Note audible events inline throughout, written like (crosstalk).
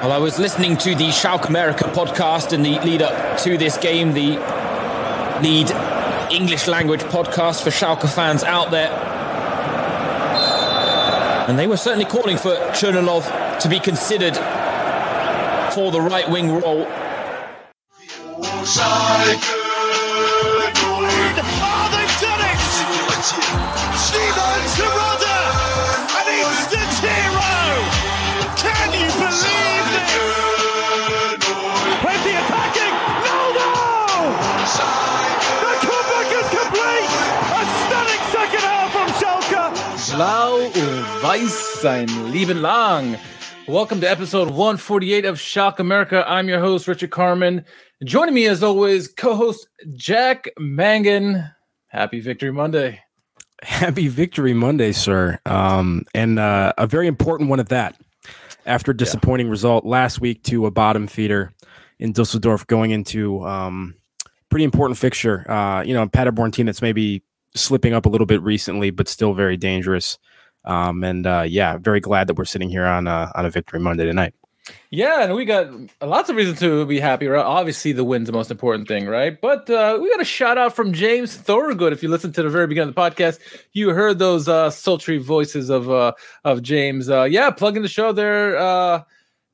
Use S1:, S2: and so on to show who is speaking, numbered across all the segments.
S1: Well, I was listening to the Schalke America podcast in the lead up to this game, the lead English language podcast for Schalke fans out there. And they were certainly calling for Churlinov to be considered for the right wing role.
S2: Oh, they've done it! Steven Terodde,
S3: Weiß sein Leben lang. Welcome to episode 148 of Schalke America. I'm your host, Richard Carmen. Joining me, as always, co host Jack Mangan. Happy Victory Monday.
S4: Happy Victory Monday, sir. Um, and uh, a very important one at that. After a disappointing result last week to a bottom feeder in Dusseldorf, going into um, pretty important fixture. Uh, you know, a Paderborn team that's maybe slipping up a little bit recently, but still very dangerous. Um, and uh, yeah, very glad that we're sitting here on a, on a Victory Monday tonight.
S3: Yeah, and we got lots of reasons to be happy. Right? Obviously, the win's the most important thing, right? But uh, we got a shout out from James Thorogood. If you listened to the very beginning of the podcast, you heard those uh, sultry voices of uh, of James. Uh, yeah, plugging the show there, uh,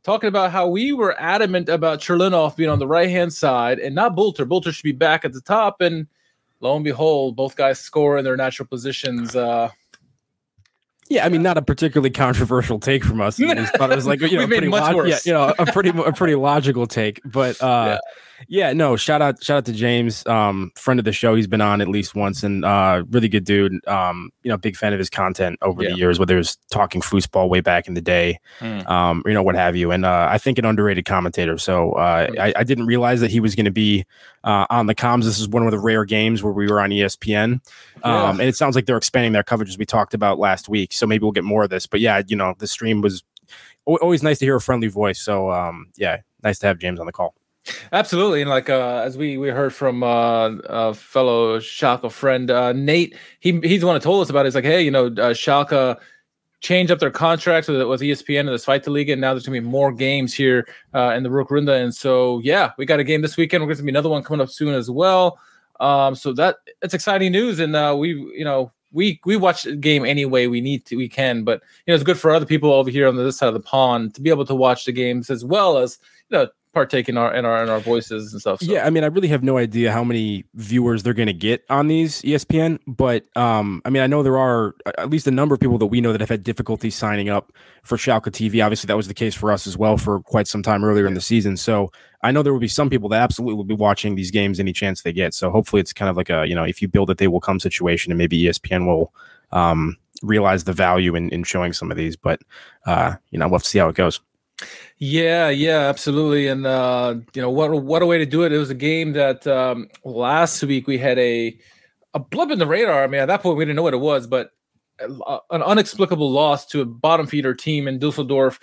S3: talking about how we were adamant about Churlinov being on the right hand side and not Bülter. Bülter should be back at the top, and lo and behold, both guys score in their natural positions. Uh,
S4: Yeah, I mean, not a particularly controversial take from us. I thought it was like you (laughs) know, pretty log- yeah, you know, a pretty a pretty logical take. But uh, (laughs) yeah. No, shout out shout out to James, um, friend of the show. He's been on at least once, and uh, really good dude. Um, you know, big fan of his content over
S3: Yeah.
S4: the years, whether it's talking foosball way back in the day,
S3: Hmm.
S4: um, you know, what have you. And uh, I think an underrated commentator. So uh,
S3: Hmm.
S4: I, I didn't realize that he was going to be uh, on the comms. This is one of the rare games where we were on ESPN.
S3: Yeah.
S4: Um, and it sounds like they're expanding their coverage as we talked about last week. So maybe we'll get more of this. But yeah, you know, the stream was always nice to hear a friendly voice. So um, yeah, nice to have James on the call.
S3: Absolutely, and like uh, as we we heard from uh, a fellow Schalke friend uh, Nate, he he's the one who told us about. it. He's like, hey, you know, uh, Schalke changed up their contracts with with ESPN and the Zweite Liga, and now there's gonna be more games here uh, in the Rückrunde, and so yeah, we got a game this weekend. We're gonna be another one coming up soon as well. Um, so that it's exciting news, and uh, we you know we we watch the game any way we need to we can, but you know it's good for other people over here on this side of the pond to be able to watch the games as well as you know partake in our in our in our voices and stuff. So.
S4: Yeah, I mean, I really have no idea how many viewers they're going to get on these ESPN, but um, I mean, I know there are at least a number of people that we know that have had difficulty signing up for Schalke TV. Obviously, that was the case for us as well for quite some time earlier in the season. So I know there will be some people that absolutely will be watching these games any chance they get. So hopefully, it's kind of like a you know, if you build it, they will come situation, and maybe ESPN will um, realize the value in, in showing some of these. But uh, you know, we'll have to see how it goes.
S3: Yeah, yeah, absolutely. And uh, you know what what a way to do it. It was a game that um last week we had a a blip in the radar. I mean, at that point we didn't know what it was, but a- an unexplicable loss to a bottom feeder team in Dusseldorf,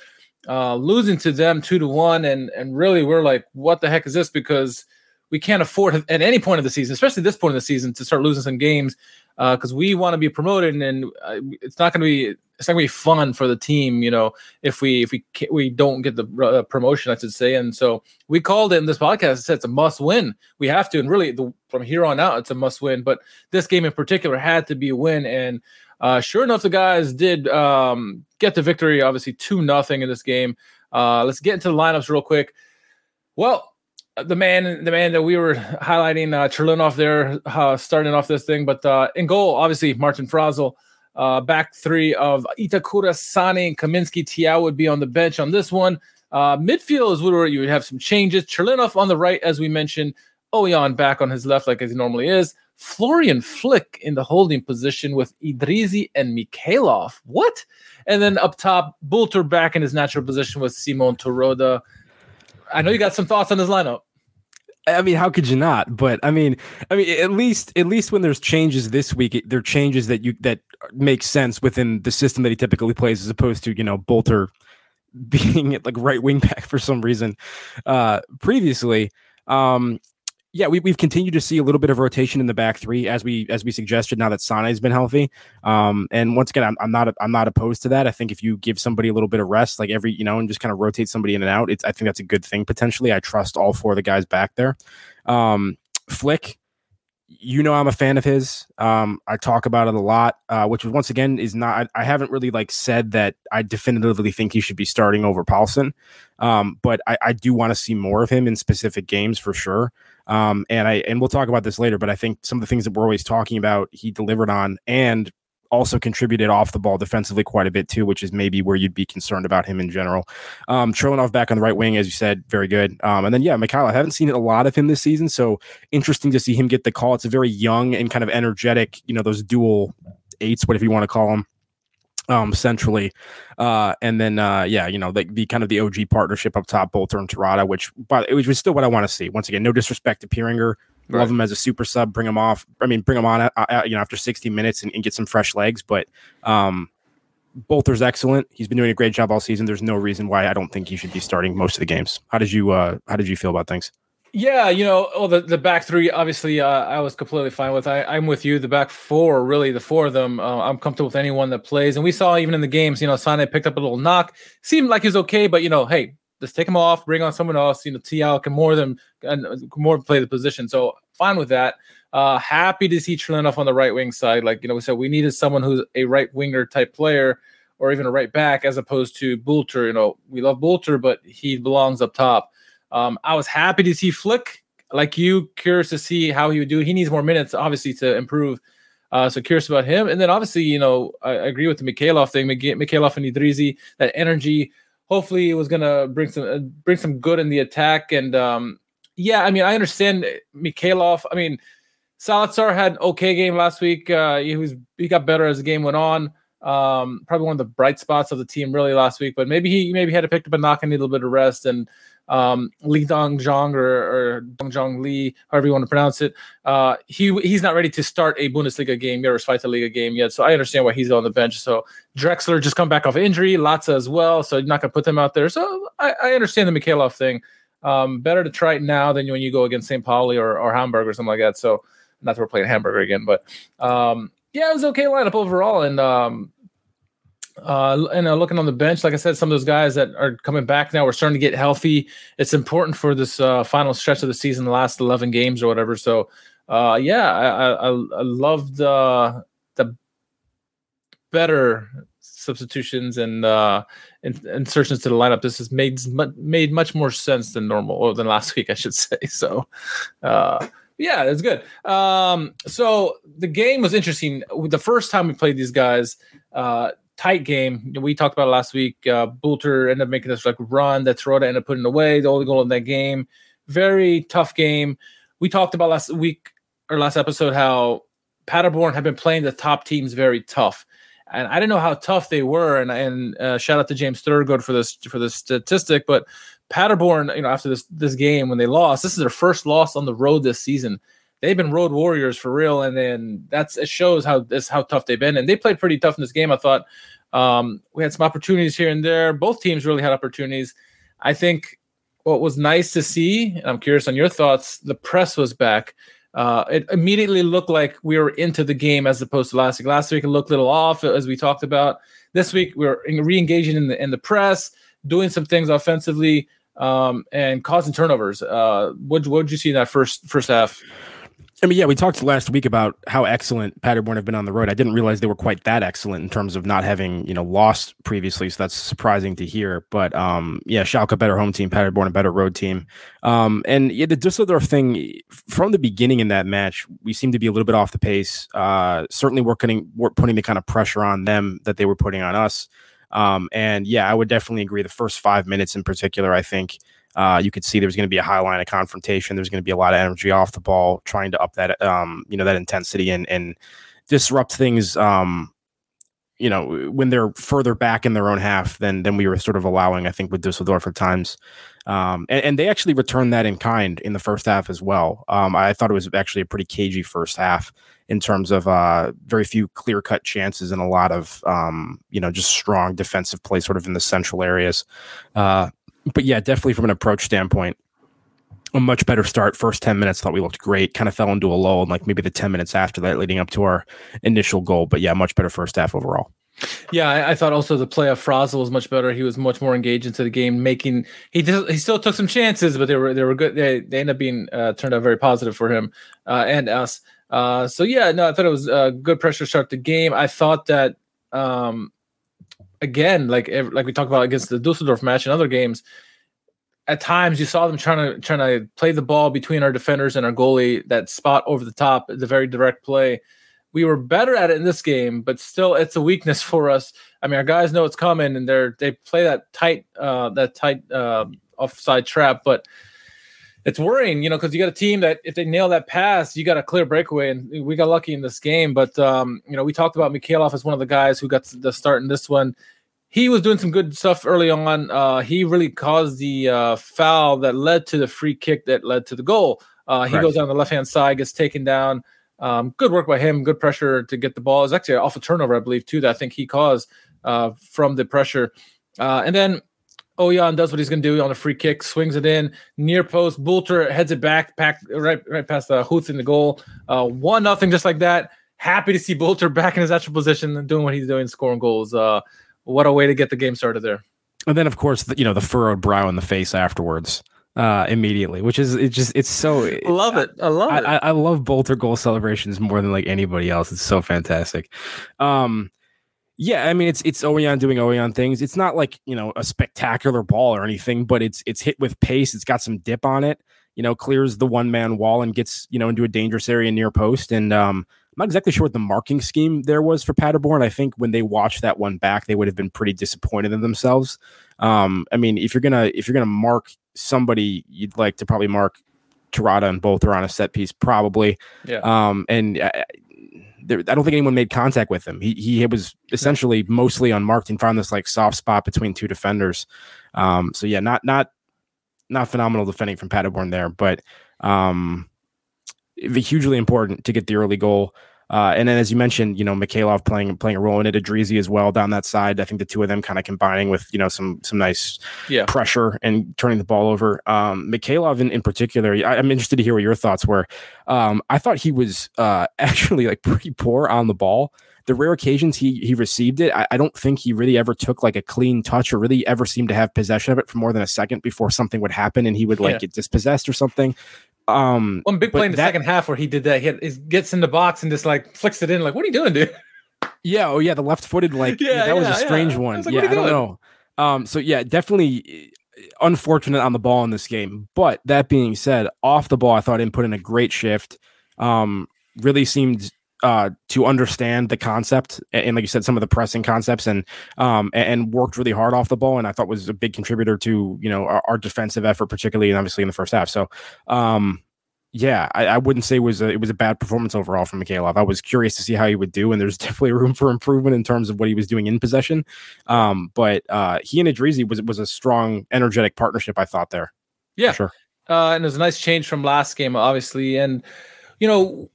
S3: uh, losing to them two to one, and and really we're like, what the heck is this? Because we can't afford at any point of the season, especially this point of the season, to start losing some games because we want to be promoted, and uh, it's not going to be it's not going to be fun for the team, you know, if we if we we don't get the uh, promotion, I should say. And so we called it in this podcast. Said it's a must win. We have to, and really the, from here on out, it's a must win. But this game in particular had to be a win, and uh, sure enough, the guys did um, get the victory. Obviously, two nothing in this game. Uh, let's get into the lineups real quick. Well, the man, the man that we were highlighting, uh, Churlinov there, uh, starting off this thing. But uh, in goal, obviously Martin Fraisl. Uh, back three of Itakura, Sane, and Kaminsky. Thiaw would be on the bench on this one. Uh, midfield is where you would have some changes. Churlinov on the right, as we mentioned. Ouwejan back on his left, like as he normally is. Florian Flick in the holding position with Idrizi and Mikhailov. What? And then up top, Bülter back in his natural position with Simon Terodde. I know you got some thoughts on this lineup.
S4: I mean, how could you not? But I mean, I mean, at least at least when there's changes this week, it, they're changes that you that make sense within the system that he typically plays, as opposed to you know Bülter (laughs) being at like right wing back for some reason uh, previously. Um, Yeah, we, we've continued to see a little bit of rotation in the back three as we as we suggested. Now that Sane's been healthy, um, and once again, I'm, I'm not I'm not opposed to that. I think if you give somebody a little bit of rest, like every you know, and just kind of rotate somebody in and out, it's I think that's a good thing potentially. I trust all four of the guys back there. Um, Flick, you know I'm a fan of his. Um, I talk about it a lot, uh, which once again is not. I, I, haven't really like said that I definitively think he should be starting over Paulson, um, but I, I do want to see more of him in specific games for sure. Um, and I and we'll talk about this later, but I think some of the things that we're always talking about, he delivered on, and also contributed off the ball defensively quite a bit too, which is maybe where you'd be concerned about him in general. Um, off back on the right wing, as you said, very good. Um, and then yeah, Mikhail, I haven't seen a lot of him this season, so interesting to see him get the call. It's a very young and kind of energetic, you know, those dual eights, whatever you want to call them um, centrally. Uh, and then, uh, yeah, you know, the, the kind of the OG partnership up top, Bülter and Terodde, which, but it was still what I want to see. Once again, no disrespect to Pieringer. Right. Love him as a super sub. Bring him off. I mean, bring him on, uh, uh, you know, after 60 minutes and, and, get some fresh legs. But um, Bülter's excellent. He's been doing a great job all season. There's no reason why I don't think he should be starting most of the games. How did you, uh, how did you feel about things?
S3: Yeah, you know, well, the, the back three, obviously, uh, I was completely fine with. I, I'm with you. The back four, really, the four of them, uh, I'm comfortable with anyone that plays. And we saw even in the games, you know, Sane picked up a little knock. Seemed like he was okay, but, you know, hey, just take him off, bring on someone else. You know, Thiaw can more than and more play the position. So fine with that. Uh, happy to see Trelin on the right wing side. Like, you know, we said we needed someone who's a right winger type player or even a right back as opposed to Bülter. You know, we love Bülter, but he belongs up top. Um, I was happy to see Flick, like you, curious to see how he would do. He needs more minutes, obviously, to improve. Uh, so curious about him. And then obviously, you know, I, I agree with the Mikhailov thing. Mikhailov and Idrizi, that energy. Hopefully, it was gonna bring some uh, bring some good in the attack. And um, yeah, I mean, I understand Mikhailov. I mean, Zalazar had okay game last week. Uh, he was he got better as the game went on. Um, probably one of the bright spots of the team really last week. But maybe he maybe had to pick up a knock and need a little bit of rest. And um, Li Dongjong or, or Dongjong Li, however you want to pronounce it. Uh, he he's not ready to start a Bundesliga game yet or Zweite Liga game yet. So I understand why he's on the bench. So Drexler just come back off injury, Latza as well. So you're not going to put them out there. So I, I understand the Mikhailov thing. Um, better to try it now than when you go against St. Pauli or, or Hamburg or something like that. So not that we're playing Hamburger again, but um, yeah, it was okay lineup overall. And um, uh, and uh, looking on the bench, like I said, some of those guys that are coming back now, we're starting to get healthy. It's important for this uh, final stretch of the season, the last eleven games or whatever. So, uh, yeah, I, I, I loved uh, the better substitutions and uh, insertions to the lineup. This has made made much more sense than normal or than last (laughs) week, I should say. So, uh, yeah, it's good. Um, so the game was interesting. The first time we played these guys, uh, tight game. We talked about last week. Uh, Bülter ended up making this like run that Terodde ended up putting away, the only goal in that game. Very tough game. We talked about last week or last episode how Paderborn had been playing the top teams very tough. And I didn't know how tough they were. And, and uh, shout out to James Thurgood for this for this statistic. But Paderborn, you know, after this this game when they lost, this is their first loss on the road this season they've been road warriors for real. And then that's it shows how this how tough they've been. And they played pretty tough in this game. I thought um, we had some opportunities here and there. Both teams really had opportunities. I think what was nice to see, and I'm curious on your thoughts, the press was back. Uh, it immediately looked like we were into the game as opposed to last week. Last week it looked a little off, as we talked about. This week we are re-engaging in the in the press, doing some things offensively, um, and causing turnovers. Uh, what what did you see in that first first half?
S4: I mean, yeah, we talked last week about how excellent Paderborn have been on the road. I didn't realize they were quite that excellent in terms of not having, you know, lost previously. So that's surprising to hear. But um, yeah, Schalke better home team, Paderborn a better road team. Um, and yeah, the Düsseldorf thing from the beginning in that match, we seemed to be a little bit off the pace. Uh, certainly, we're putting we're putting the kind of pressure on them that they were putting on us. Um, and yeah, I would definitely agree. The first five minutes in particular, I think uh, you could see there's going to be a high line of confrontation. There's going to be a lot of energy off the ball, trying to up that um, you know that intensity and and disrupt things. Um, you know when they're further back in their own half than than we were sort of allowing. I think with Dusseldorf at times. Um, and, and, they actually returned that in kind in the first half as well. Um, I thought it was actually a pretty cagey first half in terms of uh, very few clear cut chances and a lot of um, you know just strong defensive play sort of in the central areas. Uh, but yeah, definitely from an approach standpoint, a much better start. First 10 minutes, thought we looked great. Kind of fell into a lull, and like maybe the 10 minutes after that, leading up to our initial goal. But yeah, much better first half overall.
S3: Yeah, I, I, thought also the play of Fraisl was much better. He was much more engaged into the game, making he did, he still took some chances, but they were they were good. They they ended up being uh, turned out very positive for him uh, and us. Uh, so yeah, no, I thought it was a good pressure start the game. I thought that um, again, like like we talked about against the Dusseldorf match and other games, at times you saw them trying to trying to play the ball between our defenders and our goalie, that spot over the top, the very direct play. We were better at it in this game, but still, it's a weakness (laughs) for us. I mean, our guys know it's coming, and they're they play that tight uh, that tight uh, offside trap, but it's worrying, you know, because you got a team that if they nail that pass, you got a clear breakaway, and we got lucky in this game. But um, you know, we talked about Mikhailov as one of the guys who got the start in this one. He was doing some good stuff early on. Uh, he really caused the uh, foul that led to the free kick that led to the goal. Uh, he goes down the left hand side, gets taken down. Um, good work by him. Good pressure to get the ball. It's actually off a turnover, I believe, too. That I think he caused uh, from the pressure. Uh, and then Ouwejan does what he's going to do on a free kick, swings it in near post. Bülter heads it back, back right, right past the uh, Huth in the goal. Uh, one nothing, just like that. Happy to see Bülter (laughs) back in his actual position and doing what he's doing, scoring goals. Uh, what a way to get the game started there.
S4: And then, of course, the, you know the furrowed brow in the face afterwards uh immediately which is it just it's so (laughs)
S3: love it i love it
S4: I, I, love Bülter goal celebrations more than like anybody else it's so fantastic um yeah, I mean it's it's Ouwejan doing Ouwejan things. It's not like you know a spectacular ball or anything, but it's it's hit with pace. It's got some dip on it. You know, clears the one man wall and gets you know into a dangerous area near post. And um, I'm not exactly sure what the marking scheme there was for Paderborn. I think when they watched that one back, they would have been pretty disappointed in themselves. Um, I mean, if you're gonna if you're gonna mark somebody, you'd like to probably mark Terodde and both are on a set piece, probably.
S3: Yeah.
S4: Um, and uh, there, I don't think anyone made contact with him. He he was essentially mostly unmarked and found this like soft spot between two defenders. Um, so yeah, not not not phenomenal defending from Paderborn there, but um, hugely important to get the early goal. Uh, and then, as you mentioned, you know, Mikhailov playing playing a role in it, Idrizi as well down that side. I think the two of them kind of combining with you know some some nice
S3: yeah.
S4: pressure and turning the ball over. Um, Mikhailov in, in particular, I, am interested to hear what your thoughts were. Um, I thought he was uh, (laughs) actually like pretty poor on the ball. The rare occasions he he received it, I, I, don't think he really ever took like a clean touch or really ever seemed to have possession of it for more than a second before something would happen and he would like yeah. get dispossessed or something. Um,
S3: one big play in the that, second half where he did that. He, he gets in the box and just like flicks it in. Like, what are you doing, dude?
S4: Yeah. Oh, yeah. The left footed, like, (laughs) yeah, that yeah, was a strange yeah. one. Like, yeah. I don't know. Um, so yeah, definitely eh, unfortunate on the ball in this game. But that being said, off the ball, I thought him put in a great shift. Um, really seemed uh, to understand the concept and, and, like you said, some of the pressing concepts and um, and, and, worked really hard off the ball. And I thought was a big contributor to you know our, our defensive effort, particularly and obviously in the first half. So um, yeah, I, I, wouldn't say it was a, it was a bad performance overall from Mikhailov. I was curious to see how he would do, and there's (laughs) definitely room for improvement in terms of what he was doing in possession. Um, but uh, he and Idrizi was was a strong, energetic partnership. I thought there.
S3: Yeah, sure. Uh, and it was a nice change from last game, obviously. And you know,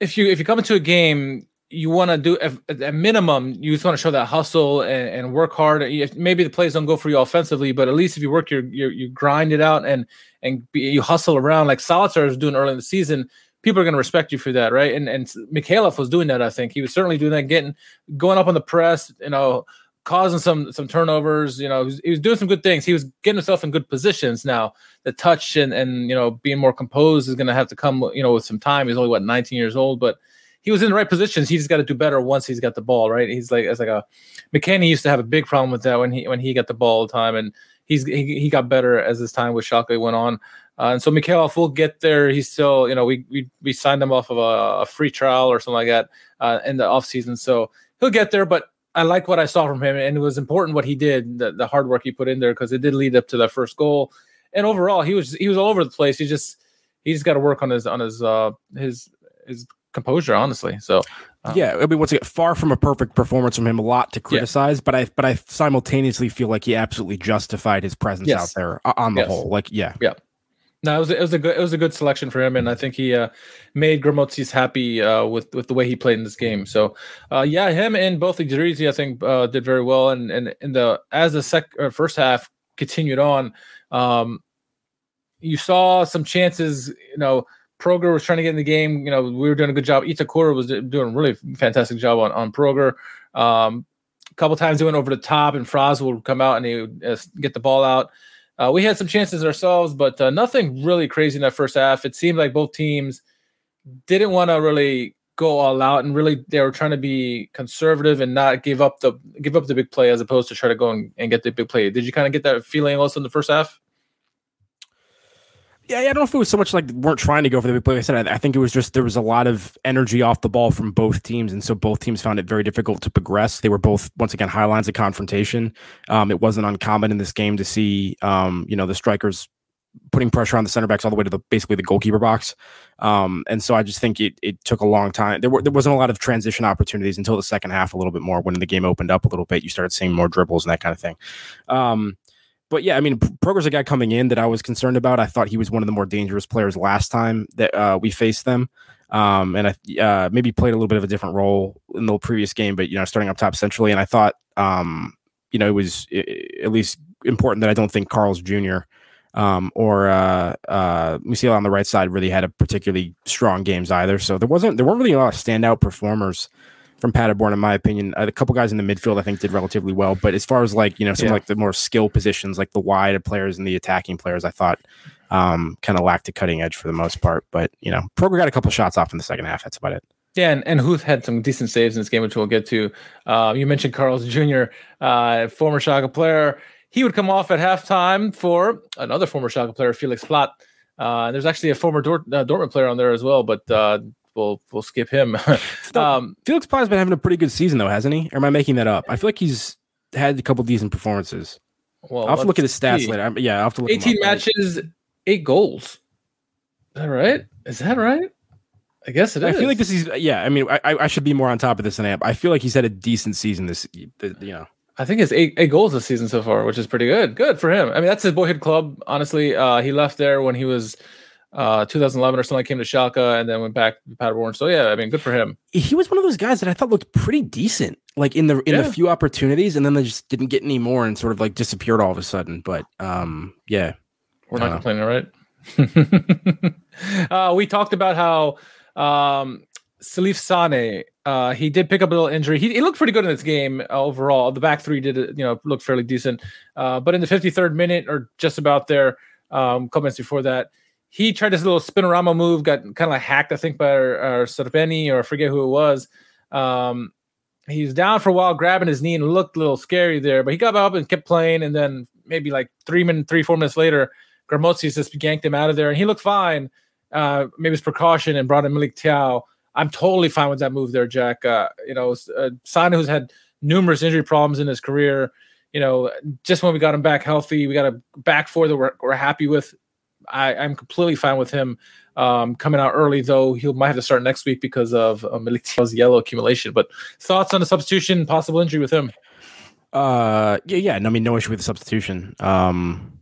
S3: if you if you come into a game, you want to do at a minimum, you just want to show that hustle and, and work hard. Maybe the plays don't go for you offensively, but at least if you work your, you grind it out and and be, you hustle around like Zalazar was doing early in the season, people are going to respect you for that, right? And and Mikhailov was doing that. I think he was certainly doing that, getting going up on the press, you know, causing some some turnovers. You know, he was, he was, doing some good things. He was getting himself in good positions. Now, the touch and and you know being more composed is going to have to come you know with some time. He's only what 19 years old, but he was in the right positions. He just got to do better once he's got the ball, right? He's like as like a McKennie used to have a big problem with that when he when he got the ball all the time, and he's he, he got better as his time with Schalke went on. Uh, and so Mikhailov will get there. He's still, you know, we we, we signed him off of a, a free trial or something like that uh, in the offseason. So he'll get there, but I like what I saw from him, and it was important what he did, the, the hard work he put in there, because it did lead up to that first goal. And overall, he was he was all over the place. He just he just got to work on his on his uh his his composure, honestly. So
S4: um, yeah, I mean, once again, far from a perfect performance from him, a lot to criticize, yeah. but I but I simultaneously feel like he absolutely justified his presence yes. out there on the yes. whole. Like, yeah,
S3: yeah. No, it was it was a good it was a good selection for him, and I think he uh, made Grammozis happy uh, with with the way he played in this game. So, uh, yeah, him and both Idrizi, I think, uh, did very well. And and in the as the sec uh, first half continued on, um, you saw some chances. You know, Proger was trying to get in the game. You know, we were doing a good job. Itakura was doing a really fantastic job on on Proger. Um, a couple times he went over the top, and Fraz would come out and he would uh, get the ball out. Uh, we had some chances ourselves, but uh, nothing really crazy in that first half. It seemed like both teams didn't want to really go all out, and really they were trying to be conservative and not give up the give up the big play as opposed to try to go and, and get the big play. Did you kind of get that feeling also in the first half?
S4: Yeah, I don't know if it was so much like weren't trying to go for the big play. Like I said I, I, think it was just there was a lot of energy off the ball from both teams, and so both teams found it very difficult to progress. They were both once again high lines of confrontation. Um, it wasn't uncommon in this game to see um, you know the strikers putting pressure on the center backs all the way to the basically the goalkeeper box. Um, and so I just think it it took a long time. There were there wasn't a lot of transition opportunities until the second half a little bit more when the game opened up a little bit. You started seeing more dribbles and that kind of thing. But yeah, I mean, Proger's a guy coming in that I was concerned about. I thought he was one of the more dangerous players last time that uh, we faced them. Um, and I uh, maybe played a little bit of a different role in the previous game, but you know, starting up top centrally. And I thought, um, you know, it was at least important that I don't think Carl's Jr. Um, or uh, uh, Musiala on the right side really had a particularly strong games either. So there wasn't there weren't really a lot of standout performers from Paderborn, in my opinion. Uh, a couple guys in the midfield, I think, did relatively well. But as far as like you know, some yeah. like the more skill positions, like the wide players and the attacking players, I thought um, kind of lacked a cutting edge for the most part. But you know, Proger got a couple shots off in the second half. That's about it.
S3: Yeah, and, and Huth had some decent saves in this game, which we'll get to. Uh, you mentioned Carlos Jr., uh, former Schalke player. He would come off at halftime for another former Schalke player, Felix Platt. Uh, there's actually a former Dort, uh, Dortmund player on there as well, but uh, we'll we'll skip him. (laughs)
S4: um, Felix Platt's been having a pretty good season though, hasn't he? Or am I making that up? I feel like he's had a couple decent performances. Well, I'll have to look at his stats see. later. I'm, yeah, I'll have to look.
S3: 18 matches, eight goals. Is that right? Is that right? I guess it
S4: I
S3: is.
S4: feel like this is yeah. I mean, I, I should be more on top of this than I am. I feel like he's had a decent season this. You know,
S3: I think it's eight eight goals this season so far, which is pretty good. Good for him. I mean, that's his boyhood club. Honestly, uh, he left there when he was uh 2011 or something. Came to Schalke and then went back to Paderborn. So yeah, I mean, good for him.
S4: He was one of those guys that I thought looked pretty decent, like in the in yeah. the few opportunities, and then they just didn't get any more and sort of like disappeared all of a sudden. But um, yeah,
S3: we're not complaining, right? (laughs) uh, we talked about how um Salif Sane, uh, he did pick up a little injury. He, he looked pretty good in this game uh, overall. The back three did, you know, look fairly decent. Uh, but in the 53rd minute or just about there, um, comments before that, he tried this little spinorama move, got kind of like hacked, I think, by our, our or I forget who it was. Um, he was down for a while, grabbing his knee, and looked a little scary there. But he got up and kept playing, and then maybe like three minutes, three four minutes later, Grammozis just yanked him out of there, and he looked fine. Uh, maybe it's precaution and brought in Malick Thiaw. I'm totally fine with that move there, Jack. Uh, you know, uh, Sane who's had numerous injury problems in his career. You know, just when we got him back healthy, we got a back four that we're, we're happy with. I, am completely fine with him um, coming out early, though he might have to start next week because of Militia's yellow accumulation. But thoughts on the substitution, possible injury with him?
S4: Uh, yeah, yeah. No, I mean, no issue with the substitution. Um,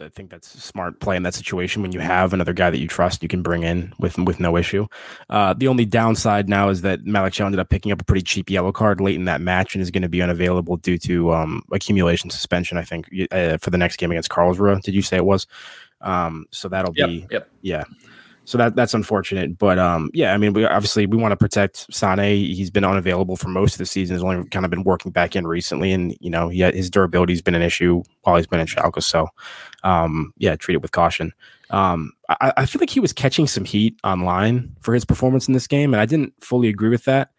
S4: I think that's smart play in that situation. When you have another guy that you trust, you can bring in with with no issue. Uh, the only downside now is that Thiaw ended up picking up a pretty cheap yellow card late in that match and is going to be unavailable due to um, accumulation suspension. I think uh, for the next game against Karlsruhe. Did you say it was? Um, so that'll
S3: yep,
S4: be
S3: yep.
S4: yeah. So that that's unfortunate, but um, yeah, I mean, we obviously we want to protect Sane. He's been unavailable for most of the season. He's only kind of been working back in recently, and you know, he had, his durability has been an issue while he's been in Schalke. So, um, yeah, treat it with caution. Um, I, I feel like he was catching some heat online for his performance in this game, and I didn't fully agree with that.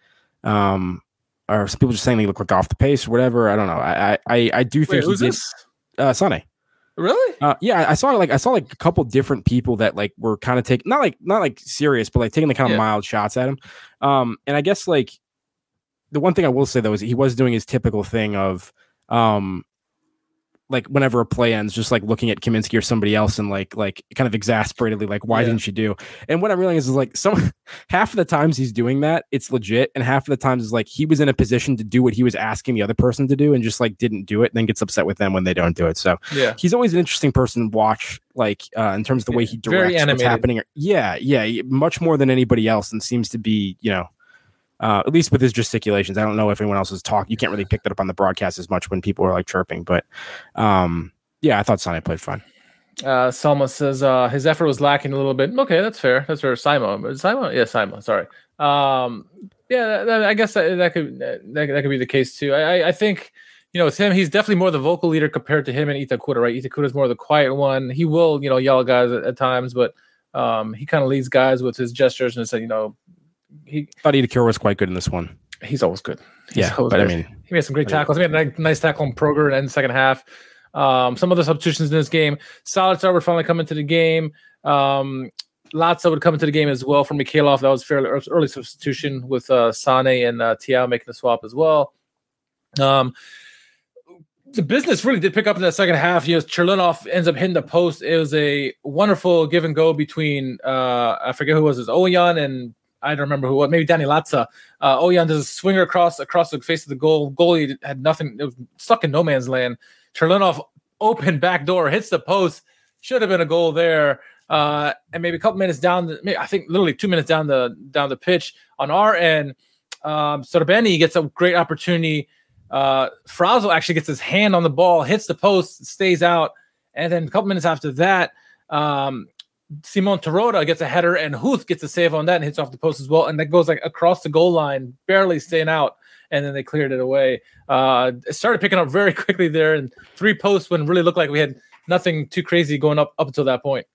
S4: Um, or some people just saying he looked like off the pace or whatever. I don't know. I I I do think
S3: Wait,
S4: he did.
S3: This?
S4: Uh, Sane.
S3: Really?
S4: Uh, yeah, I saw like I saw like a couple different people that like were kind of taking not like not like serious, but like taking the kind of yeah. mild shots at him. Um, and I guess like the one thing I will say though is he was doing his typical thing of um like whenever a play ends, just like looking at Kaminsky or somebody else and like like kind of exasperatedly like, why yeah. didn't you do? And what I'm realizing is like some (laughs) half of the times he's doing that, it's legit, and half of the times is like he was in a position to do what he was asking the other person to do and just like didn't do it, and then gets upset with them when they don't do it. So
S3: yeah,
S4: he's always an interesting person to watch, like uh, in terms of the way he directs what's happening. Yeah, yeah, much more than anybody else, and seems to be you know uh, at least with his gesticulations. I don't know if anyone else is talking. You can't really pick that up on the broadcast as much when people are like chirping, but um, yeah, I thought Sane played fine.
S3: uh, Salma says uh, his effort was lacking a little bit. Okay, that's fair. That's fair. Simon, Simon, yeah, Simon. Sorry. Um, yeah, that, I guess that, that could that, that could be the case too. I, I think you know with him, he's definitely more the vocal leader compared to him and Itakura. Right, Itakura is more the quiet one. He will you know yell at guys at, at times, but um, he kind of leads guys with his gestures and said, you know, he
S4: thought Itakura was quite good in this one.
S3: He's always good. He's
S4: yeah, always but good. I mean,
S3: he made some great tackles. He made a nice tackle on Proger in the second half. Um, some other substitutions in this game. Zalazar would finally come into the game. Um, Latza would come into the game as well for Mikhailov. That was fairly early substitution with uh, Sane and uh, Thiaw making the swap as well. Um, the business really did pick up in that second half. You know, Churlinov ends up hitting the post. It was a wonderful give and go between uh, I forget who was his Ouwejan and I don't remember who was maybe Danny Latza. Uh, Ouwejan does a swinger across across the face of the goal. Goalie had nothing. It was stuck in no man's land. Churlinov open (laughs) back door hits the post. Should have been a goal there. Uh, and maybe a couple minutes down, the, maybe, I think literally two minutes down the down the pitch on our end, um, Srbeny gets a great opportunity uh, Fraisl actually gets his hand on the ball, hits the post, stays out, and then a couple minutes after that, um, Simon Terodde gets a header, and Huth gets a save on that and hits off the post as well, and that goes like across the goal line, barely staying out, and then they cleared it away. Uh, it started picking up very (laughs) quickly there, and three posts when really looked like we had nothing too crazy going up up until that point.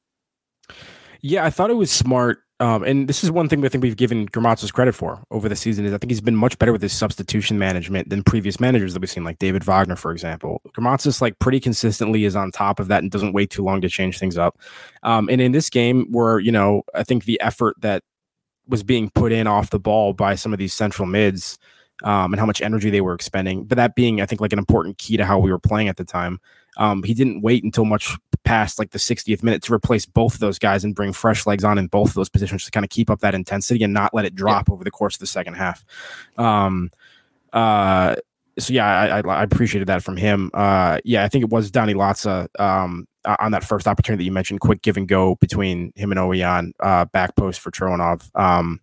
S4: Yeah, I thought it was smart um, and this is one thing I think we've given Grammozis credit for over the season is I think he's been much better with his substitution management than previous managers that we've seen, like David Wagner, for example. Grammozis like pretty consistently is on top of that and doesn't wait too long to change things up. Um, and in this game, where you know I think the effort that was being put in off the ball by some of these central mids um, and how much energy they were expending, but that being I think like an important key to how we were playing at the time. Um, he didn't wait until much past like the 60th minute to replace both of those guys and bring fresh legs on in both of those positions to kind of keep up that intensity and not let it drop yeah. over the course of the second half. Um, uh, so yeah, I, I, I, appreciated that from him. Uh, yeah, I think it was Donny Latza um, on that first opportunity that you mentioned, quick give and go between him and Ouwejan, uh, back post for Trifonov. Um,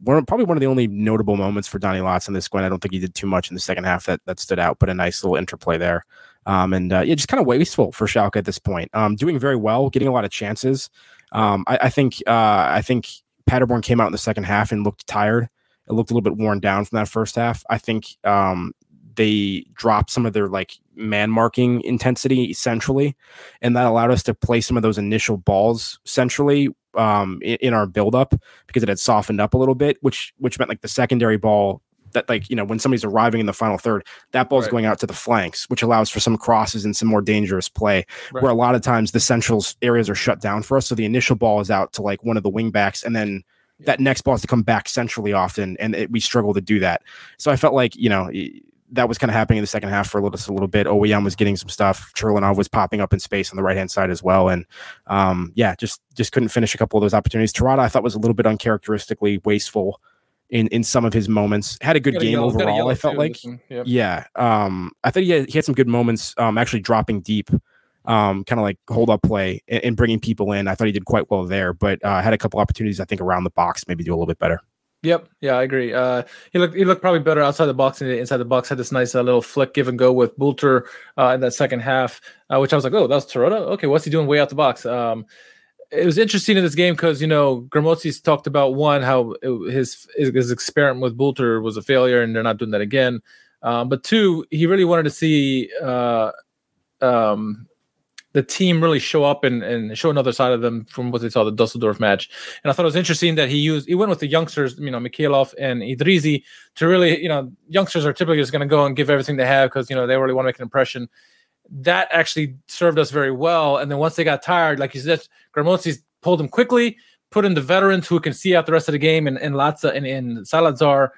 S4: one, probably one of the only notable moments for Donny Latza in this one. I don't think he did too much in the second half that that stood out, but a nice little interplay there. Um, and uh, yeah, just kind of wasteful for Schalke at this point. Um, doing very well, getting a lot of chances. Um, I, I, think uh, I think Paderborn came out in the second half and looked tired. It looked a little bit worn down from that first half. I think um, they dropped some of their like man marking intensity centrally, and that allowed us to play some of those initial balls centrally um, in, in our buildup because it had softened up a little bit, which which meant like the secondary ball that like you know when somebody's arriving in the final third that ball's right. going out to the flanks which allows for some crosses and some more dangerous play right. where a lot of times the centrals areas are shut down for us so the initial ball is out to like one of the wing backs and then that next ball has to come back centrally often and it, we struggle to do that so i felt like you know that was kind of happening in the second half for a little, a little bit. Ouwejan was getting some stuff. Churlinov was popping up in space on the right hand side as well, and um, yeah, just just couldn't finish a couple of those opportunities. Terodde, I thought was a little bit uncharacteristically wasteful in in some of his moments. Had a good game overall. I felt like, yep. yeah. Um, I thought he had, he had some good moments. Um, actually dropping deep, um, kind of like hold up play and, and, bringing people in. I thought he did quite well there, but uh, had a couple opportunities. I think around the box, maybe do a little bit better.
S3: Yep. Yeah, I agree. Uh, he looked he looked probably better outside the box than inside the box. Had this nice uh, little flick give and go with Bülter uh, in that second half, uh, which I was like, oh, that's Terodde. Okay, what's he doing way out the box? Um, it was interesting in this game because you know Grammozis talked about one how it, his his experiment with Bülter was a failure and they're not doing that again. Um, but two, he really wanted to see uh, um, the team really show up and, and show another side of them from what they saw the Dusseldorf match. And I thought it was interesting that he used he went with the youngsters, you know, Mikhailov and Idrizi to really, you know, youngsters are typically just going to go and give everything they have because you know they really want to make an impression that actually served us very well. And then once they got tired, like you said, Grammozis pulled them quickly, put in the veterans who can see out the rest of the game, and, and Latza and, and Zalazar.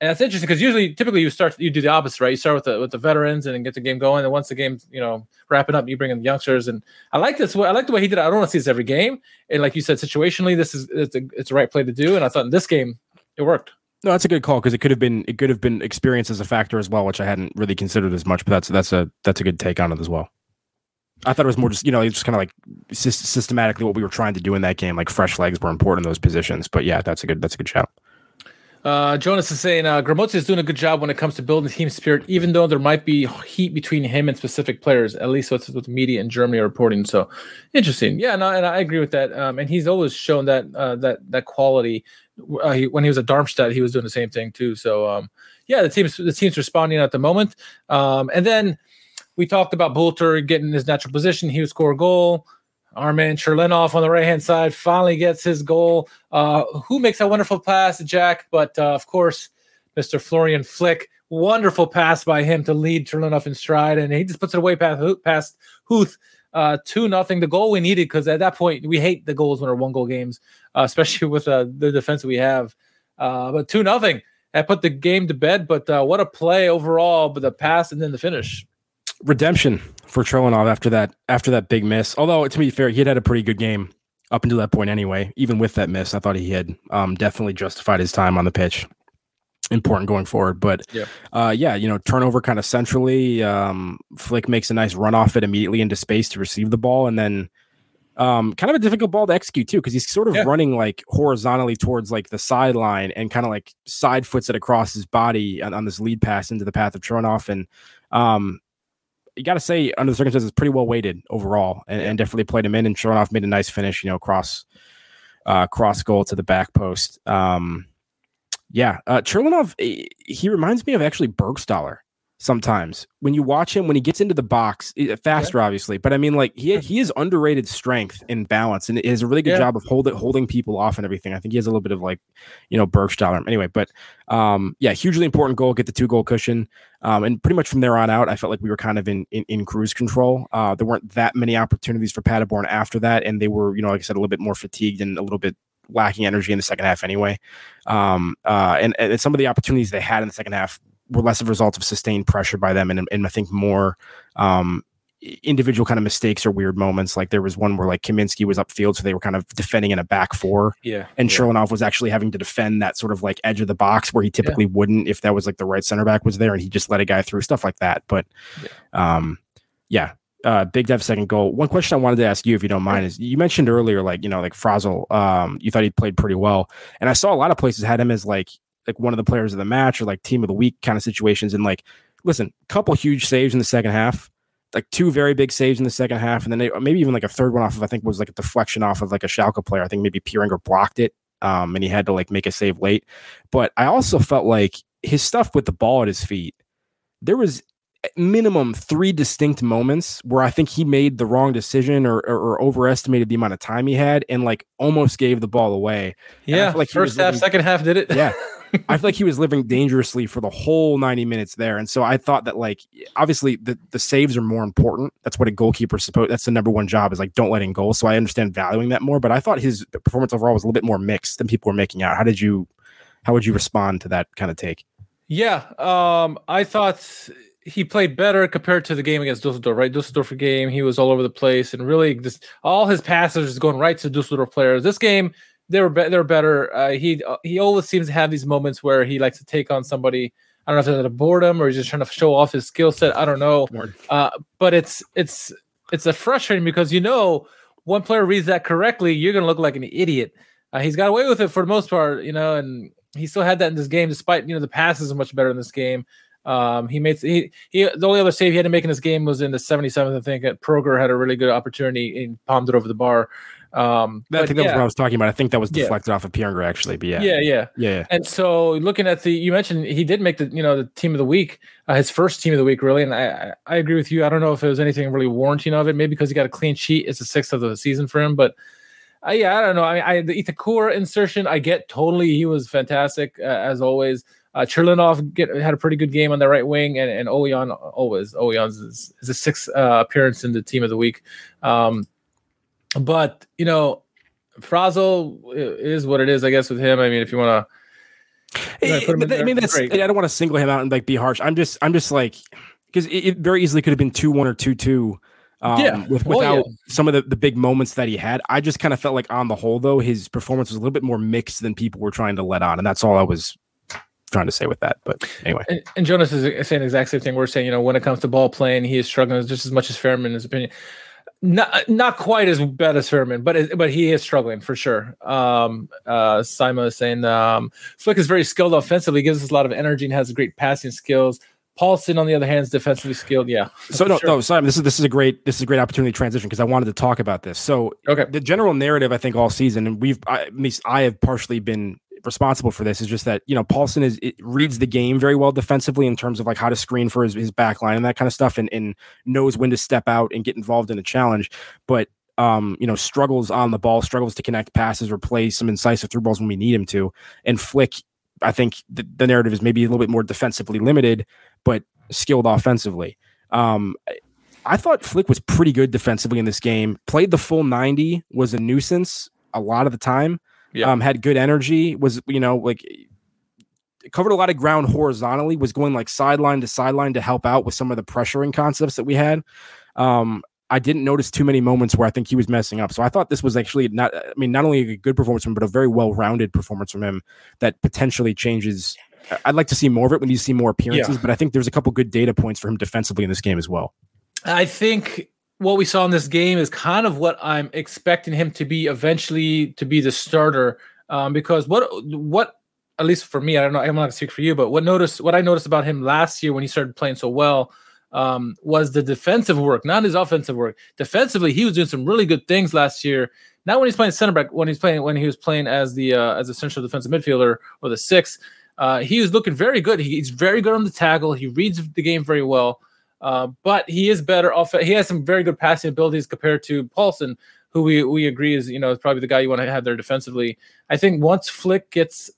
S3: And that's interesting because usually, typically, you start you do the opposite, right? You start with the with the veterans and get the game going, and once the game's you know wrapping up, you bring in the youngsters. And I like this. I like the way he did it. I don't want to see this every game. And like you said, situationally, this is it's a, it's the right play to do. And I thought in this game, it worked.
S4: No, that's a good call because it could have been it could have been experience as a factor as well, which I hadn't really considered as much. But that's that's a that's a good take on it as well. I thought it was more just you know it's just kind of like systematically what we were trying to do in that game. Like fresh legs were important in those positions. But yeah, that's a good that's a good shout.
S3: Uh, Jonas is saying uh, Grammozis is doing a good job when it comes to building team spirit, even though there might be heat between him and specific players. At least what's what the media in Germany are reporting. So interesting. Yeah, no, and I agree with that. Um, and he's always shown that uh, that that quality. Uh, he, when he was at Darmstadt, he was doing the same thing too. So um, yeah, the team's the team's responding at the moment. Um, and then we talked about Bülter getting his natural position. He would score a goal. Our man Churlinov on the right hand side finally gets his goal. Uh, who makes a wonderful pass, Jack? But uh, of course, Mr. Florian Flick. Wonderful pass by him to lead Churlinov in stride, and he just puts it away past, past Huth. Uh, two nothing. The goal we needed because at that point we hate the goals when they're one goal games, uh, (laughs) especially with uh, the defense we have. Uh, but two nothing. That put the game to bed. But uh, what a play overall! But the pass and then the finish
S4: redemption for Churlinov after that after that big miss. Although to be fair, he had had a pretty good game up until that point anyway. Even with that miss, I thought he had um, definitely justified his time on the pitch. Important going forward, but yeah, uh, yeah, you know, turnover kind of centrally. Um, Flick makes a nice run off it immediately into space to receive the ball, and then um, kind of a difficult ball to execute too because he's sort of yeah. running like horizontally towards like the sideline and kind of like side foots it across his body on, on, this lead pass into the path of Tronoff. and um, you got to say, under the circumstances, pretty well weighted overall, and, and, definitely played him in. And Tronoff made a nice finish, you know, cross uh, cross goal to the back post. Um, yeah, uh, Churlinov, he reminds me of actually Bergstaller sometimes. When you watch him when he gets into the box eh, faster yeah. obviously but i mean like he he is underrated strength and balance and he has a really good yeah. job of holding holding people off and everything. I think he has a little bit of like you know bergstaller. Anyway but um yeah hugely important goal get the two goal cushion. Um and pretty much from there on out i felt like we were kind of in in, in cruise control. Uh there weren't that many opportunities for Paderborn after that and they were you know like i said a little bit more fatigued and a little bit lacking energy in the second half anyway um uh and, and some of the opportunities they had in the second half were less of a result of sustained pressure by them, and, and I think more um, individual kind of mistakes or weird moments. Like there was one where like Kaminsky was upfield, so they were kind of defending in a back four.
S3: Yeah.
S4: And
S3: yeah.
S4: was actually having to defend that sort of like edge of the box where he typically yeah. wouldn't if that was like the right center back was there and he just let a guy through stuff like that. But yeah. um yeah. Uh, big Dev second goal. One question I wanted to ask you, if you don't mind, is you mentioned earlier, like you know, like Fraisl, um, you thought he played pretty well, and I saw a lot of places had him as like like one of the players of the match or like team of the week kind of situations. And like, listen, couple huge saves in the second half, like two very big saves in the second half, and then they, maybe even like a third one off of I think was like a deflection off of like a Schalke player. I think maybe Pieringer blocked it, um, and he had to like make a save late. But I also felt like his stuff with the ball at his feet, there was minimum three distinct moments where I think he made the wrong decision or, or, or, overestimated the amount of time he had and like almost gave the ball away.
S3: Yeah, like first half, living, second half did it.
S4: Yeah, (laughs) I feel like he was living dangerously for the whole 90 minutes there. And so I thought that like obviously the, the saves are more important. That's what a goalkeeper's supposed that's the number one job is like don't let in goals. So I understand valuing that more. But I thought his performance overall was a little bit more mixed than people were making out. How did you how would you respond to that kind of take?
S3: Yeah. Um I thought he played better compared to the game against Dusseldorf, right? Dusseldorf game, he was all over the place and really just all his passes going right to Dusseldorf players. This game, they were be- they're better. Uh, he uh, he always seems to have these moments where he likes to take on somebody. I don't know if it's out of boredom or he's just trying to show off his skill set. I don't know. Uh, but it's it's it's a frustrating because you know one player reads that correctly, you're gonna look like an idiot. Uh, he's got away with it for the most part, you know, and he still had that in this game, despite you know the passes are much better in this game. Um, he made he, he the only other save he had to make in this game was in the 77th. I think. Proger had a really good opportunity and palmed it over the bar. Um,
S4: I think that yeah. was what I was talking about. I think that was deflected yeah. off of Pieringer actually, but yeah,
S3: yeah, yeah,
S4: yeah.
S3: And so looking at the, you mentioned he did make the, you know, the team of the week, uh, his first team of the week, really. And I, I agree with you. I don't know if it was anything really warranting of it. Maybe because he got a clean sheet. It's the sixth of the season for him, but uh, yeah, I don't know. I mean, I the Itakura insertion, I get totally. He was fantastic uh, as always. Uh, get, had a pretty good game on the right wing, and and Ouwejan always Ouwejan's is, is a sixth uh, appearance in the team of the week. Um, but you know, Fraisl is what it is, I guess, with him. I mean, if you want
S4: to. I mean, that's. Great. I don't want to single him out and like be harsh. I'm just, I'm just like, because it, it, very easily could have been two one or two two. Um, yeah, with, without yeah. some of the, the big moments that he had, I just kind of felt like on the whole, though, his performance was a little bit more mixed than people were trying to let on, and that's all I was trying to say with that. But anyway,
S3: and, and Jonas is saying the exact same thing. We're saying, you know, when it comes to ball playing, he is struggling just as much as Fährmann, in his opinion not not quite as bad as Fährmann, but but he is struggling for sure. Um, uh, Simon is saying um, Flick is very skilled offensively, gives us a lot of energy and has great passing skills. Paulson, on the other hand, is defensively skilled. Yeah.
S4: So no, sure. no, Simon, this is this is a great this is a great opportunity to transition because I wanted to talk about this. So
S3: okay,
S4: the general narrative I think all season, and we've I, at least I have partially been responsible for this is just that you know Paulson is reads the game very well defensively in terms of like how to screen for his, his back line and that kind of stuff and, and knows when to step out and get involved in a challenge. But um you know struggles on the ball struggles to connect passes or play some incisive through balls when we need him to. And flick i think the, the narrative is maybe a little bit more defensively limited but skilled offensively. Um I thought Flick was pretty good defensively in this game. Played the full 90, was a nuisance a lot of the time yeah. um, had good energy, was, you know, like covered a lot of ground horizontally, was going like sideline to sideline to help out with some of the pressuring concepts that we had. Um, I didn't notice too many moments where I think he was messing up. So I thought this was actually not, I mean, not only a good performance from him, but a very well rounded performance from him that potentially changes. I'd like to see more of it when you see more appearances, yeah. but I think there's a couple good data points for him defensively in this game as well.
S3: I think what we saw in this game is kind of what I'm expecting him to be eventually to be the starter. Um, because what what at least for me, I don't know, I'm not gonna speak for you, but what noticed what I noticed about him last year when he started playing so well um, was the defensive work, not his offensive work. Defensively, he was doing some really good things last year. Not when he's playing center back, when he's playing when he was playing as the uh, as a central defensive midfielder or the six, uh, he was looking very good. He, he's very good on the tackle. He reads the game very well. Uh, but he is better off. He has some very good passing abilities compared to Pálsson, who we we agree is you know is probably the guy you want to have there defensively. I think once Flick gets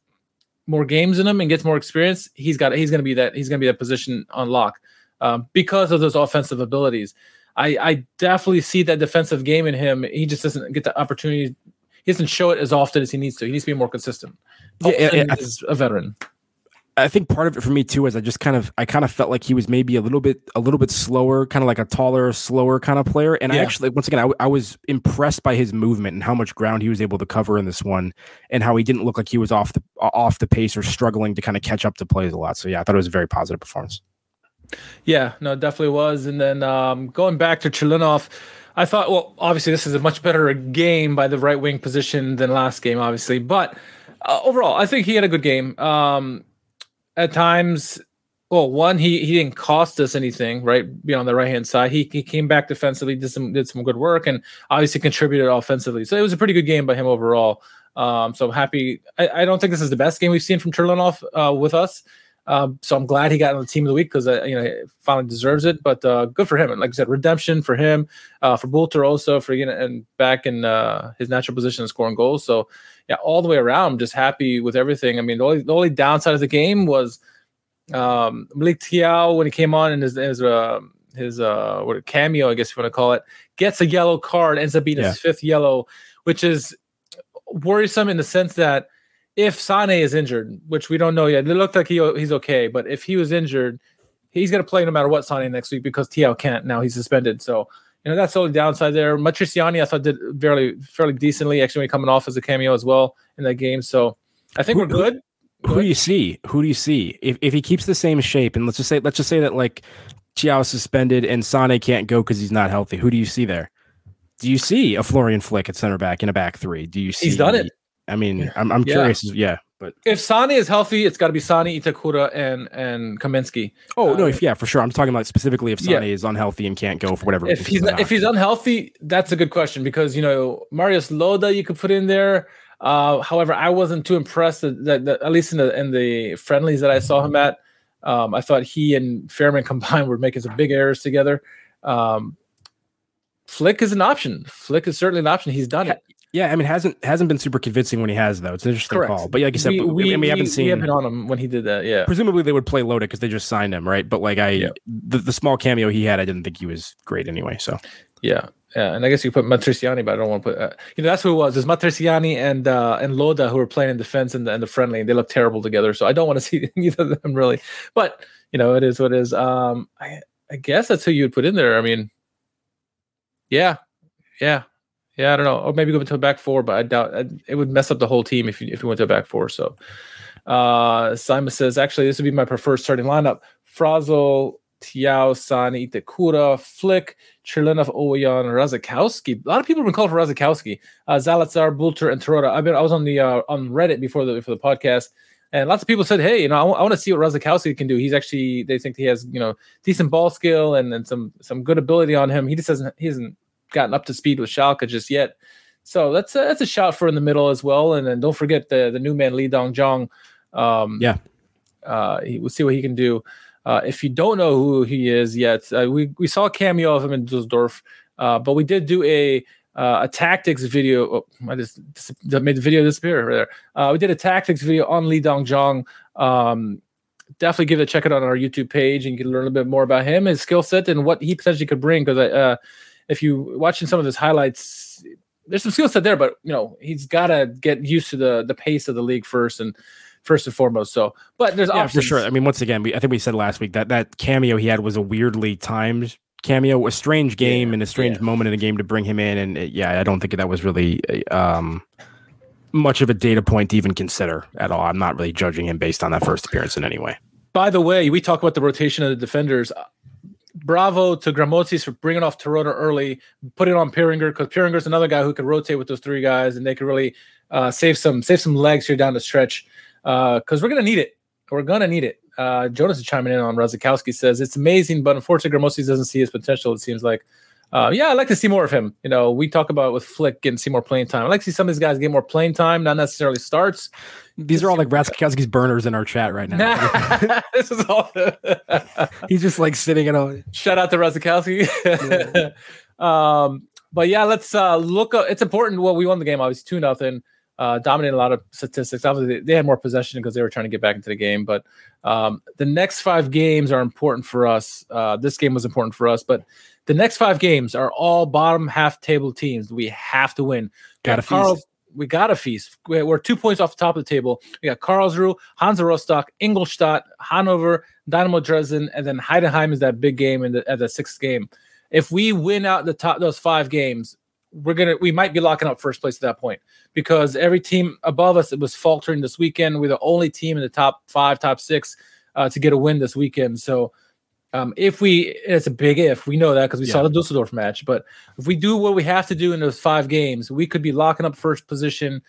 S3: more games in him and gets more experience, he's got he's going to be that he's going to be that position on lock um, because of those offensive abilities. I, I definitely see that defensive game in him. He just doesn't get the opportunity. He doesn't show it as often as he needs to. He needs to be more consistent. Pálsson yeah, yeah, is a veteran.
S4: I think part of it for me too is I just kind of I kind of felt like he was maybe a little bit a little bit slower, kind of like a taller, slower kind of player. And yeah. I actually once again I, I was impressed by his movement and how much ground he was able to cover in this one, and how he didn't look like he was off the off the pace or struggling to kind of catch up to plays a lot. So yeah, I thought it was a very positive performance.
S3: Yeah, no, definitely was. And then um, going back to Churlinov, I thought, well, obviously this is a much better game by the right wing position than last game, obviously, but. Uh, overall, I think he had a good game. Um, at times well, one, he he didn't cost us anything, right? Be on the right hand side. He he came back defensively, did some did some good work, and obviously contributed offensively. So it was a pretty good game by him overall. Um, so I'm happy. I, I don't think this is the best game we've seen from Churlinov uh, with us. Um, so I'm glad he got on the team of the week because uh, you know finally deserves it. But uh, good for him. And like I said, redemption for him, uh, for Bülter also for you know and back in uh, his natural position and scoring goals. So yeah, all the way around, just happy with everything. I mean, the only, the only downside of the game was um, Malick Thiaw when he came on in his his uh, his uh, what a cameo, I guess you want to call it, gets a yellow card, ends up being yeah. his fifth yellow, which is worrisome in the sense that if Sané is injured, which we don't know yet, it looked like he he's okay, but if he was injured, he's going to play no matter what Sané next week because Thiaw can't now. He's suspended, so you know that's the only downside there. Matriciani, I thought did fairly fairly decently actually coming off as a cameo as well in that game. So I think who, we're good.
S4: Who, who do you see? Who do you see if if he keeps the same shape and let's just say let's just say that like Thiaw suspended and Sané can't go because he's not healthy. Who do you see there? Do you see a Florian Flick at center back in a back three? Do you see?
S3: He's done it.
S4: I mean, I'm, I'm yeah. curious. Yeah, but
S3: if Sané is healthy, it's got to be Sané, Itakura, and and Kamiński.
S4: Oh uh, no, if yeah, for sure. I'm talking about specifically if Sané yeah. is unhealthy and can't go for whatever.
S3: If he's if he's unhealthy, that's a good question because you know Marius Lode you could put in there. Uh, however, I wasn't too impressed that, that, that, at least in the in the friendlies that I saw him at. Um, I thought he and Fährmann (laughs) combined were making some big errors together. Um, Flick is an option. Flick is certainly an option. He's done it.
S4: Yeah, I mean, hasn't hasn't been super convincing when he has though. It's an interesting
S3: Correct.
S4: call, but like you said,
S3: we,
S4: we, we haven't seen
S3: we haven't on him when he did that. Yeah,
S4: presumably they would play Lode because they just signed him, right? But like I, yeah. the, the small cameo he had, I didn't think he was great anyway. So
S3: yeah, yeah, and I guess you put Matriciani, but I don't want to put. Uh, you know, that's who it was. It's Matriciani and uh, and Lode who were playing in defense and the, and the friendly, and they look terrible together. So I don't want to (laughs) see either of them really. But you know, it is what it is. Um, I I guess that's who you would put in there. I mean, yeah, yeah, yeah, I don't know. Or maybe go into a back four, but I doubt it would mess up the whole team if you if you went to a back four. So uh Simon says, actually, this would be my preferred starting lineup. Fraisl, Thiaw, Sané, Itakura, Flick, Churlinov, Ouwejan, Razakowski. A lot of people have been called for Razakowski. Uh, Zalazar, Bülter, and Terodde. I've been I was on the uh, on Reddit before the for the podcast, and lots of people said, "Hey, you know, I, w- I want to see what Razakowski can do. He's actually they think he has you know decent ball skill and, and some some good ability on him. He just doesn't he hasn't gotten up to speed with Schalke just yet. So that's a, that's a shot for in the middle as well. And then don't forget the the new man Lee Dong-gyeong. Um,
S4: Yeah.
S3: uh, he, we'll see what he can do. Uh, if you don't know who he is yet, uh, we we saw a cameo of him in Dusseldorf, uh, but we did do a uh, a tactics video. Oh, I just made the video disappear right there. Uh, we did a tactics video on Lee Dong-gyeong. Um, definitely give it a check out on our YouTube page, and you can learn a bit more about him, his skill set, and what he potentially could bring. Because I uh, if you watching some of his highlights, there's some skill set there, but you know he's got to get used to the the pace of the league first and first and foremost. So, but there's
S4: Yeah, for sure. I mean, once again, we, I think we said last week that that cameo he had was a weirdly timed cameo, a strange game
S3: Yeah,
S4: and a strange
S3: yeah.
S4: moment in the game to bring him in. And uh, yeah, I don't think that was really um, much of a data point to even consider at all. I'm not really judging him based on that first appearance in any way.
S3: By the way, we talk about the rotation of the defenders. Uh, Bravo to Grammozis for bringing off Toronto early, putting on Pieringer because Pieringer's another guy who could rotate with those three guys, and they could really uh, save some save some legs here down the stretch because we're gonna need it. We're gonna need it. Uh, Jonas is chiming in on Razakowski says it's amazing, but unfortunately, Grammozis doesn't see his potential. It seems like. Uh, yeah, I'd like to see more of him. You know, we talk about with Flick getting see more playing time. I'd like to see some of these guys get more playing time, not necessarily starts.
S4: These are all like Raskowski's burners in our chat right now. (laughs)
S3: this is all. (laughs)
S4: He's just like sitting at a (laughs)
S3: Shout out to Razakowski. um, but yeah, let's uh, look. Uh, it's important. Well, we won the game, obviously two nothing. Uh, dominated a lot of statistics. Obviously, they, they had more possession because they were trying to get back into the game. But um, the next five games are important for us. Uh, this game was important for us, but the next five games are all bottom half table teams. We have to win. Got
S4: feast.
S3: We got a feast. We're we're two points off the top of the table. We got Karlsruhe, Hansa Rostock, Ingolstadt, Hanover, Dynamo Dresden, and then Heidenheim is that big game in the at the sixth game. If we win out the top those five games, we're gonna we might be locking up first place at that point because every team above us it was faltering this weekend. We're the only team in the top five, top six uh, to get a win this weekend. So um, if we, it's a big if. We know that because we saw the Dusseldorf match. But if we do what we have to do in those five games, we could be locking up first position,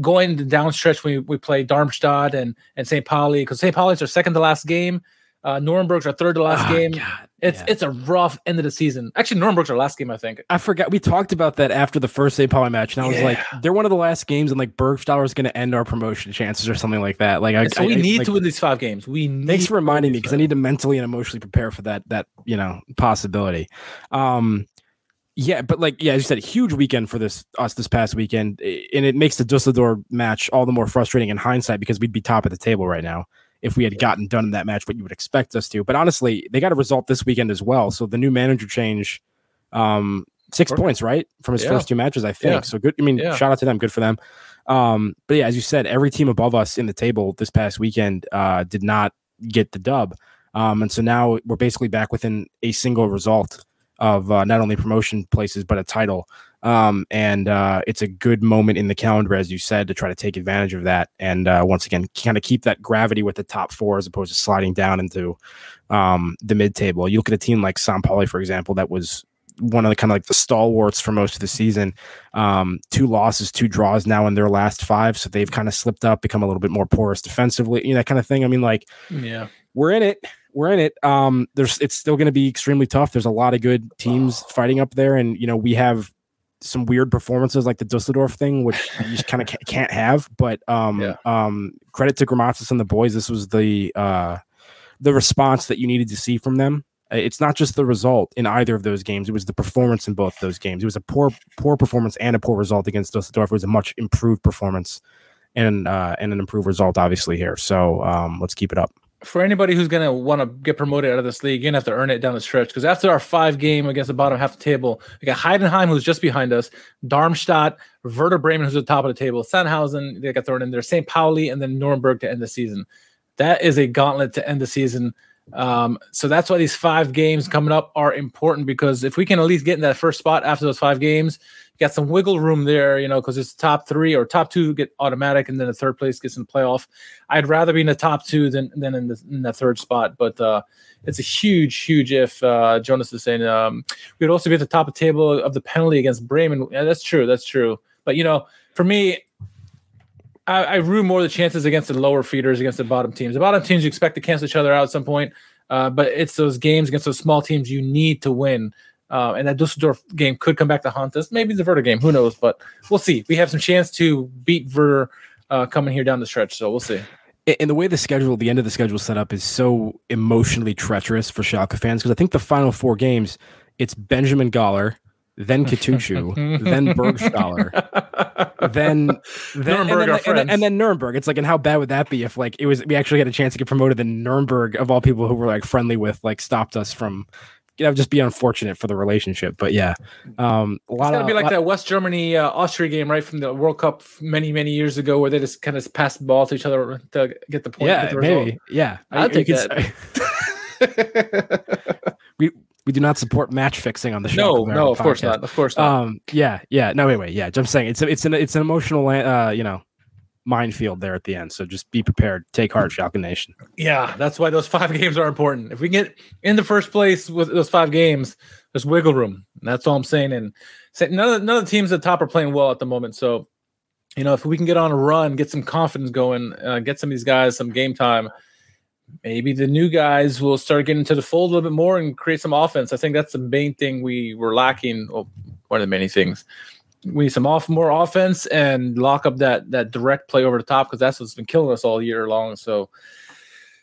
S3: going the down stretch when we, we play Darmstadt and and St. Pauli because St. Pauli's our second to last game. Uh, Nuremberg's our third to last
S4: Oh,
S3: game.
S4: God,
S3: it's
S4: yeah.
S3: it's a rough end of the season. Actually, Nuremberg's our last game, I think.
S4: I forgot we talked about that after the first St. Pauli match, and I was like, they're one of the last games, and like Burgstaller is going to end our promotion chances or something like that. Like, I,
S3: so we
S4: I-
S3: need
S4: like,
S3: to win these five games. We need
S4: Thanks for reminding me because I need to mentally and emotionally prepare for that. That you know possibility. Um, yeah, but like yeah, as you said, huge weekend for this us this past weekend, and it makes the Dusseldorf match all the more frustrating in hindsight because we'd be top of the table right now if we had gotten done in that match what you would expect us to. But honestly, they got a result this weekend as well. So the new manager change, um, six points right from his
S3: Yeah.
S4: first two matches, I think.
S3: Yeah.
S4: So good. I mean,
S3: Yeah.
S4: shout out to them. Good for them. Um, but yeah, as you said, every team above us in the table this past weekend uh, did not get the dub. Um, and so now we're basically back within a single result of uh, not only promotion places but a title. Um, and uh, it's a good moment in the calendar, as you said, to try to take advantage of that. And uh, once again, kind of keep that gravity with the top four as opposed to sliding down into um, the mid table. You look at a team like San Pauli, for example, that was one of the kind of like the stalwarts for most of the season. Um, two losses, two draws now in their last five. So they've kind of slipped up, become a little bit more porous defensively, you know, that kind of thing. I mean, like,
S3: Yeah.
S4: we're in it. We're in it. Um, there's it's still going to be extremely tough. There's a lot of good teams fighting up there, and you know we have some weird performances like the Dusseldorf thing, which you just kind of can't have. But um,
S3: Yeah.
S4: um, credit to Grammozis and the boys. This was the uh, the response that you needed to see from them. It's not just the result in either of those games; it was the performance in both those games. It was a poor, poor performance and a poor result against Dusseldorf. It was a much improved performance and uh, and an improved result, obviously here. So um, let's keep it up.
S3: For anybody who's going to want to get promoted out of this league, you're going to have to earn it down the stretch. Because after our five game against the bottom half of the table, we got Heidenheim, who's just behind us, Darmstadt, Werder Bremen, who's at the top of the table, Sandhausen, they got thrown in there, St. Pauli, and then Nuremberg to end the season. That is a gauntlet to end the season. Um, so that's why these five games coming up are important because if we can at least get in that first spot after those five games, got some wiggle room there, you know, because it's top three or top two get automatic, and then the third place gets in the playoff. I'd rather be in the top two than than in the in the third spot, but uh, it's a huge, huge if. Uh, Jonas is saying um, we'd also be at the top of the table of the penalty against Bremen. Yeah, that's true. That's true. But you know, for me, I, I rue more the chances against the lower feeders against the bottom teams. The bottom teams you expect to cancel each other out at some point, uh, but it's those games against those small teams you need to win. Uh, and that Dusseldorf game could come back to haunt us. Maybe the Werder game, who knows? But we'll see. We have some chance to beat Werder uh, coming here down the stretch, so we'll see.
S4: And the way the schedule, the end of the schedule set up is so emotionally treacherous for Schalke fans because I think the final four games, it's Benjamin Galler, then (laughs) Katushu, then Burgstaller, then, then
S3: Nuremberg,
S4: and, then, and, then, and then Nuremberg. It's like, and how bad would that be if like it was we actually had a chance to get promoted? Then Nuremberg, of all people who were like friendly with, like stopped us from. You know, just be unfortunate for the relationship, but yeah, um, a lot
S3: It's gotta
S4: of
S3: be like
S4: lot-
S3: that West Germany uh, Austria game, right from the World Cup many many years ago, where they just kind of pass the ball to each other to get the point.
S4: yeah,
S3: the
S4: maybe, yeah.
S3: I'll
S4: You- you
S3: take that.
S4: say- (laughs) (laughs) we we do not support match fixing on the show.
S3: no, no, of course not. Of course not.
S4: Um, yeah, yeah. No, wait, wait. Yeah, I'm saying it's a, it's an it's an emotional, uh, you know, minefield there at the end. So just be prepared. Take heart, Falcon Nation.
S3: Yeah, that's why those five (laughs) games are important. If we get in the first place with those five games, there's wiggle room. And that's all I'm saying. And say, none of none of the teams at the top are playing well at the moment. So, you know, if we can get on a run, get some confidence going, uh, get some of these guys some game time, maybe the new guys will start getting to the fold a little bit more and create some offense. I think that's the main thing we were lacking. Well, one of the many things. We need some off more offense and lock up that that direct play over the top because that's what's been killing us all year long. So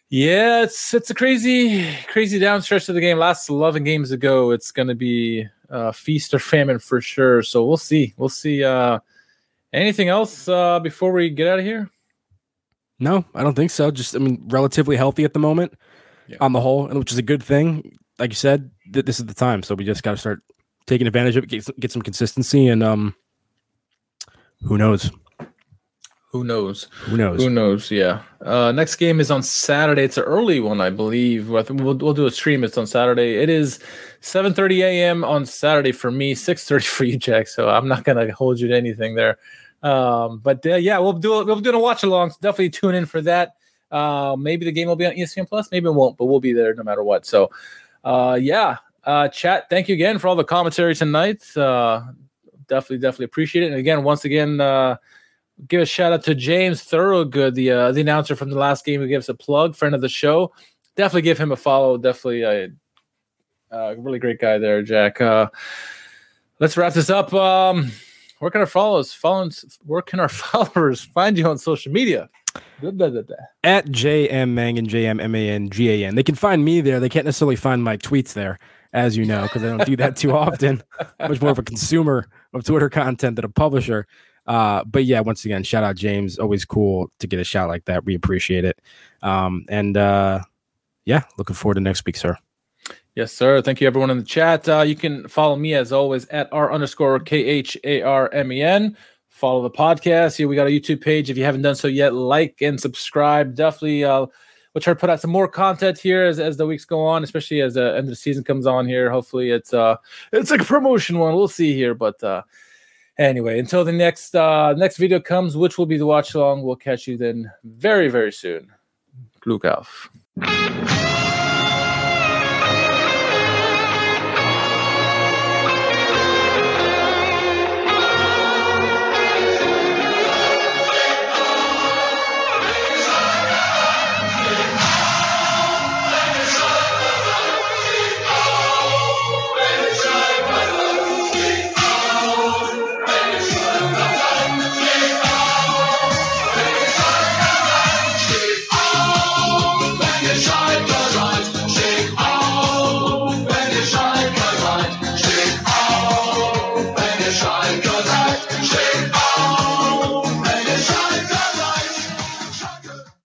S3: yeah, it's it's a crazy, crazy down stretch of the game. Last 11 games ago, it's going to be uh, feast or famine for sure. So we'll see. We'll see. Uh, anything else uh, before we get out of here?
S4: No, I don't think so. Just I mean, relatively healthy at the moment
S3: Yeah.
S4: on the whole, which is a good thing. Like you said, th- this is the time, so we just got to start taking advantage of it, get, some- get some consistency, and um, who knows?
S3: Who knows?
S4: Who knows?
S3: Who knows? Yeah. Uh, next game is on Saturday. It's an early one, I believe. We'll, we'll do a stream. It's on Saturday. It is 7:30 a.m. on Saturday for me, 6:30 (laughs) for you, Jack. So I'm not gonna hold you to anything there. Um, but uh, yeah, we'll do we'll do a watch along. So definitely tune in for that. Uh, maybe the game will be on ESPN Plus. Maybe it won't, but we'll be there no matter what. So, uh, yeah. Uh, chat. Thank you again for all the commentary tonight. Uh, definitely, definitely appreciate it. And again, once again. Uh, give a shout out to James Thoroughgood, the uh, the announcer from the last game who gave us a plug, friend of the show. Definitely give him a follow. Definitely a, a really great guy there, Jack. Uh, let's wrap this up. Um, where can our followers, followers, where can our (laughs) followers find you on social media?
S4: At JM Mangan, JM M A N G A N. They can find me there. They can't necessarily find my tweets there, as you know, because I don't do that too often. Much more of a consumer of Twitter content than a publisher. Uh, but yeah, once again, shout out James. Always cool to get a shout like that. We appreciate it. Um, and uh, yeah, looking forward to next week, sir.
S3: Yes, sir. Thank you, everyone in the chat. Uh, you can follow me as always at r underscore k h a r m e n. Follow the podcast. Here we got a YouTube page. If you haven't done so yet, like and subscribe. Definitely, uh, we'll try to put out some more content here as, as the weeks go on, especially as the end of the season comes on here. Hopefully, it's uh, it's like a promotion one. We'll see here, but uh, anyway, until the next uh, next video comes, which will be the watch along, we'll catch you then very very soon. Glück auf.